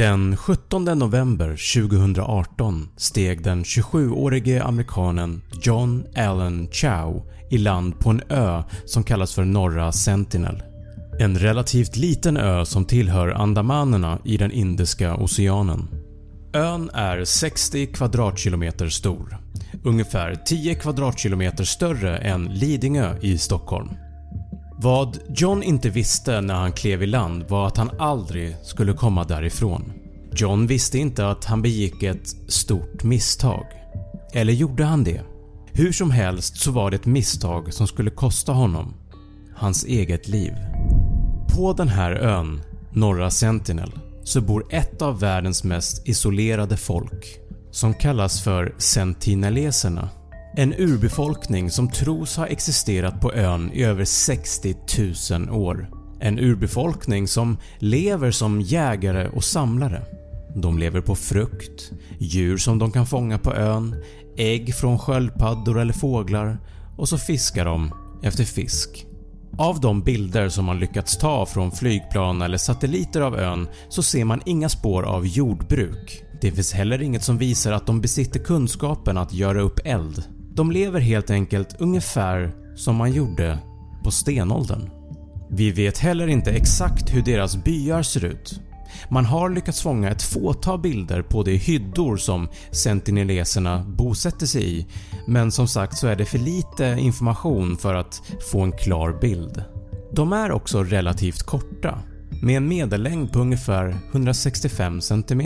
Den 17 november 2018 steg den 27-årige amerikanen John Allen Chow i land på en ö som kallas för Norra Sentinel. En relativt liten ö som tillhör Andamanerna i den Indiska oceanen. Ön är 60 kvadratkilometer stor, ungefär 10 kvadratkilometer större än Lidingö i Stockholm. Vad John inte visste när han klev i land var att han aldrig skulle komma därifrån. John visste inte att han begick ett stort misstag. Eller gjorde han det? Hur som helst så var det ett misstag som skulle kosta honom hans eget liv. På den här ön, Norra Sentinel, så bor ett av världens mest isolerade folk som kallas för sentineleserna. En urbefolkning som tros ha existerat på ön i över 60 000 år. En urbefolkning som lever som jägare och samlare. De lever på frukt, djur som de kan fånga på ön, ägg från sköldpaddor eller fåglar och så fiskar de efter fisk. Av de bilder som man lyckats ta från flygplan eller satelliter av ön så ser man inga spår av jordbruk. Det finns heller inget som visar att de besitter kunskapen att göra upp eld. De lever helt enkelt ungefär som man gjorde på stenåldern. Vi vet heller inte exakt hur deras byar ser ut. Man har lyckats fånga ett fåtal bilder på de hyddor som sentineleserna bosätter sig i men som sagt så är det för lite information för att få en klar bild. De är också relativt korta med en medellängd på ungefär 165 cm.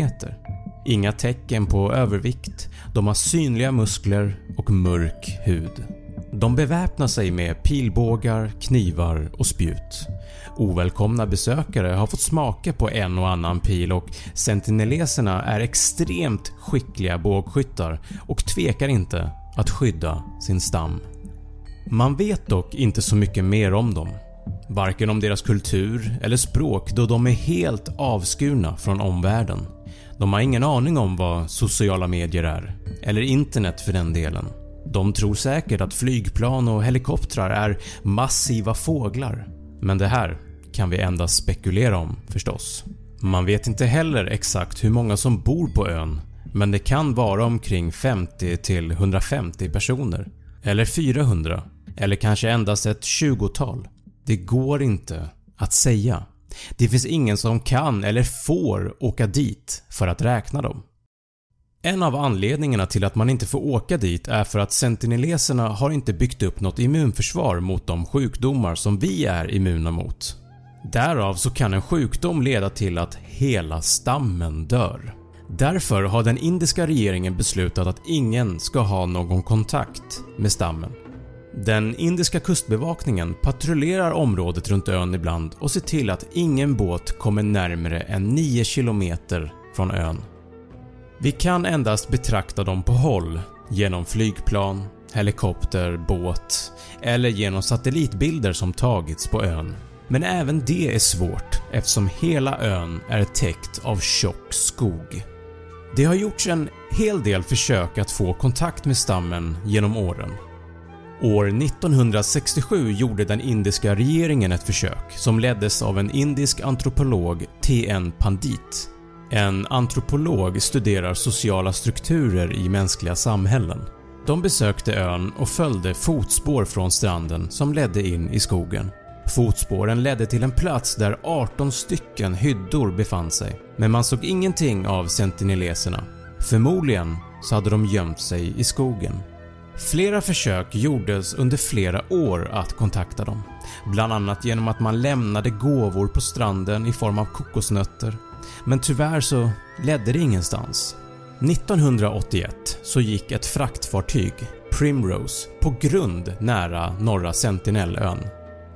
Inga tecken på övervikt, de har synliga muskler och mörk hud. De beväpnar sig med pilbågar, knivar och spjut. Ovälkomna besökare har fått smaka på en och annan pil och sentineleserna är extremt skickliga bågskyttar och tvekar inte att skydda sin stam. Man vet dock inte så mycket mer om dem. Varken om deras kultur eller språk då de är helt avskurna från omvärlden. De har ingen aning om vad sociala medier är, eller internet för den delen. De tror säkert att flygplan och helikoptrar är massiva fåglar, men det här kan vi endast spekulera om förstås. Man vet inte heller exakt hur många som bor på ön men det kan vara omkring 50 till 150 personer. Eller 400. Eller kanske endast ett 20-tal. Det går inte att säga. Det finns ingen som kan eller får åka dit för att räkna dem. En av anledningarna till att man inte får åka dit är för att sentineleserna har inte byggt upp något immunförsvar mot de sjukdomar som vi är immuna mot. Därav så kan en sjukdom leda till att hela stammen dör. Därför har den indiska regeringen beslutat att ingen ska ha någon kontakt med stammen. Den indiska kustbevakningen patrullerar området runt ön ibland och ser till att ingen båt kommer närmre än 9 km från ön. Vi kan endast betrakta dem på håll genom flygplan helikopter, båt eller genom satellitbilder som tagits på ön. Men även det är svårt eftersom hela ön är täckt av tjock skog. Det har gjorts en hel del försök att få kontakt med stammen genom åren. År 1967 gjorde den indiska regeringen ett försök som leddes av en indisk antropolog T.N. Pandit. En antropolog studerar sociala strukturer i mänskliga samhällen. De besökte ön och följde fotspår från stranden som ledde in i skogen. Fotspåren ledde till en plats där 18 stycken hyddor befann sig, men man såg ingenting av sentineleserna. Förmodligen så hade de gömt sig i skogen. Flera försök gjordes under flera år att kontakta dem, bland annat genom att man lämnade gåvor på stranden i form av kokosnötter, men tyvärr så ledde det ingenstans. 1981 så gick ett fraktfartyg, Primrose, på grund nära norra Sentinellön.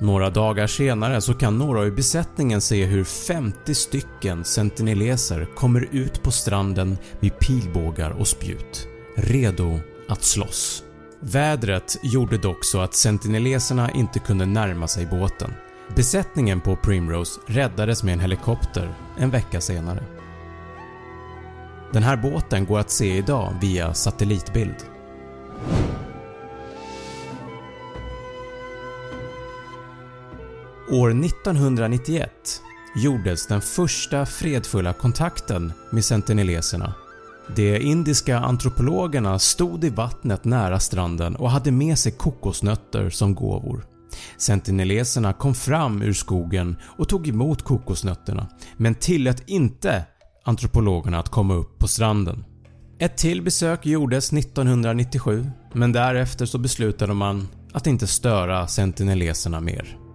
Några dagar senare så kan några i besättningen se hur 50 stycken sentineleser kommer ut på stranden med pilbågar och spjut, redo att slåss. Vädret gjorde dock så att sentineleserna inte kunde närma sig båten. Besättningen på Primrose räddades med en helikopter en vecka senare. Den här båten går att se idag via satellitbild. År 1991 gjordes den första fredfulla kontakten med sentineleserna. De indiska antropologerna stod i vattnet nära stranden och hade med sig kokosnötter som gåvor. Sentineleserna kom fram ur skogen och tog emot kokosnötterna men tillät inte antropologerna att komma upp på stranden. Ett till besök gjordes 1997 men därefter så beslutade man att inte störa sentineleserna mer.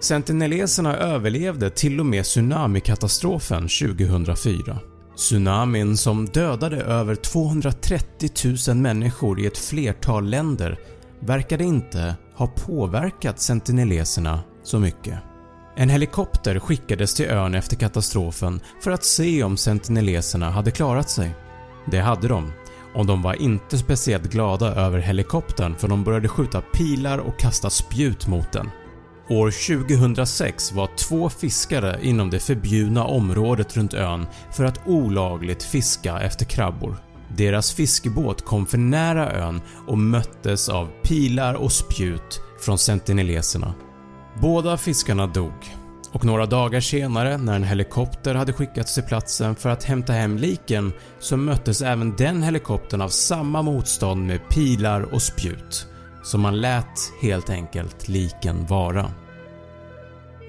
Sentineleserna överlevde till och med tsunamikatastrofen 2004. Tsunamin som dödade över 230 000 människor i ett flertal länder verkade inte ha påverkat sentineleserna så mycket. En helikopter skickades till ön efter katastrofen för att se om sentineleserna hade klarat sig. Det hade de och de var inte speciellt glada över helikoptern för de började skjuta pilar och kasta spjut mot den. År 2006 var två fiskare inom det förbjudna området runt ön för att olagligt fiska efter krabbor. Deras fiskebåt kom för nära ön och möttes av pilar och spjut från sentineleserna. Båda fiskarna dog och några dagar senare när en helikopter hade skickats till platsen för att hämta hem liken så möttes även den helikoptern av samma motstånd med pilar och spjut så man lät helt enkelt liken vara.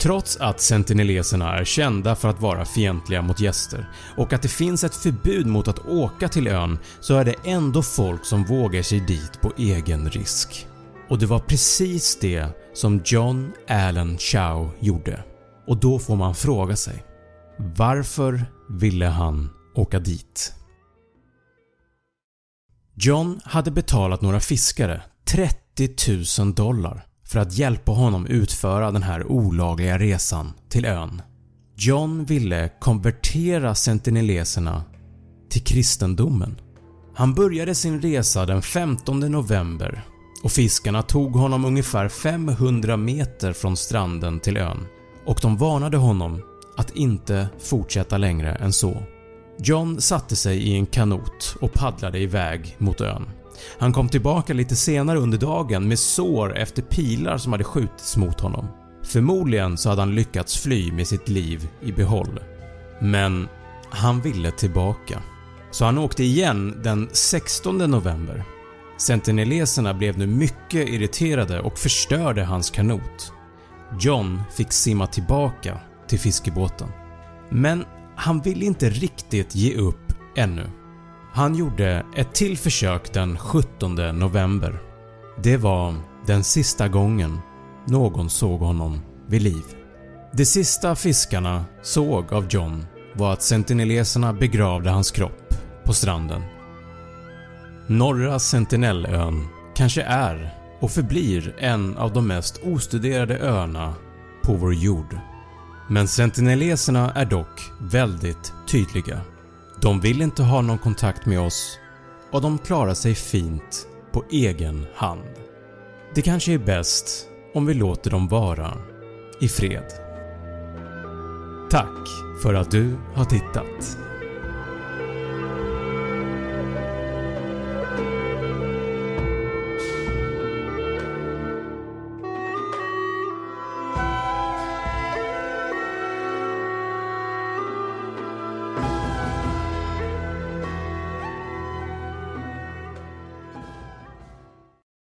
Trots att sentineleserna är kända för att vara fientliga mot gäster och att det finns ett förbud mot att åka till ön så är det ändå folk som vågar sig dit på egen risk. Och det var precis det som John Allen Chow gjorde. Och då får man fråga sig varför ville han åka dit? John hade betalat några fiskare 30 000 dollar för att hjälpa honom utföra den här olagliga resan till ön. John ville konvertera sentineleserna till kristendomen. Han började sin resa den 15 november och fiskarna tog honom ungefär 500 meter från stranden till ön och de varnade honom att inte fortsätta längre än så. John satte sig i en kanot och paddlade iväg mot ön. Han kom tillbaka lite senare under dagen med sår efter pilar som hade skjutits mot honom. Förmodligen så hade han lyckats fly med sitt liv i behåll. Men han ville tillbaka. Så han åkte igen den 16 november. Sentineleserna blev nu mycket irriterade och förstörde hans kanot. John fick simma tillbaka till fiskebåten. Men han ville inte riktigt ge upp ännu. Han gjorde ett till försök den 17 november. Det var den sista gången någon såg honom vid liv. Det sista fiskarna såg av John var att sentineleserna begravde hans kropp på stranden. Norra Sentinellön kanske är och förblir en av de mest ostuderade öarna på vår jord. Men sentineleserna är dock väldigt tydliga. De vill inte ha någon kontakt med oss och de klarar sig fint på egen hand. Det kanske är bäst om vi låter dem vara i fred. Tack för att du har tittat.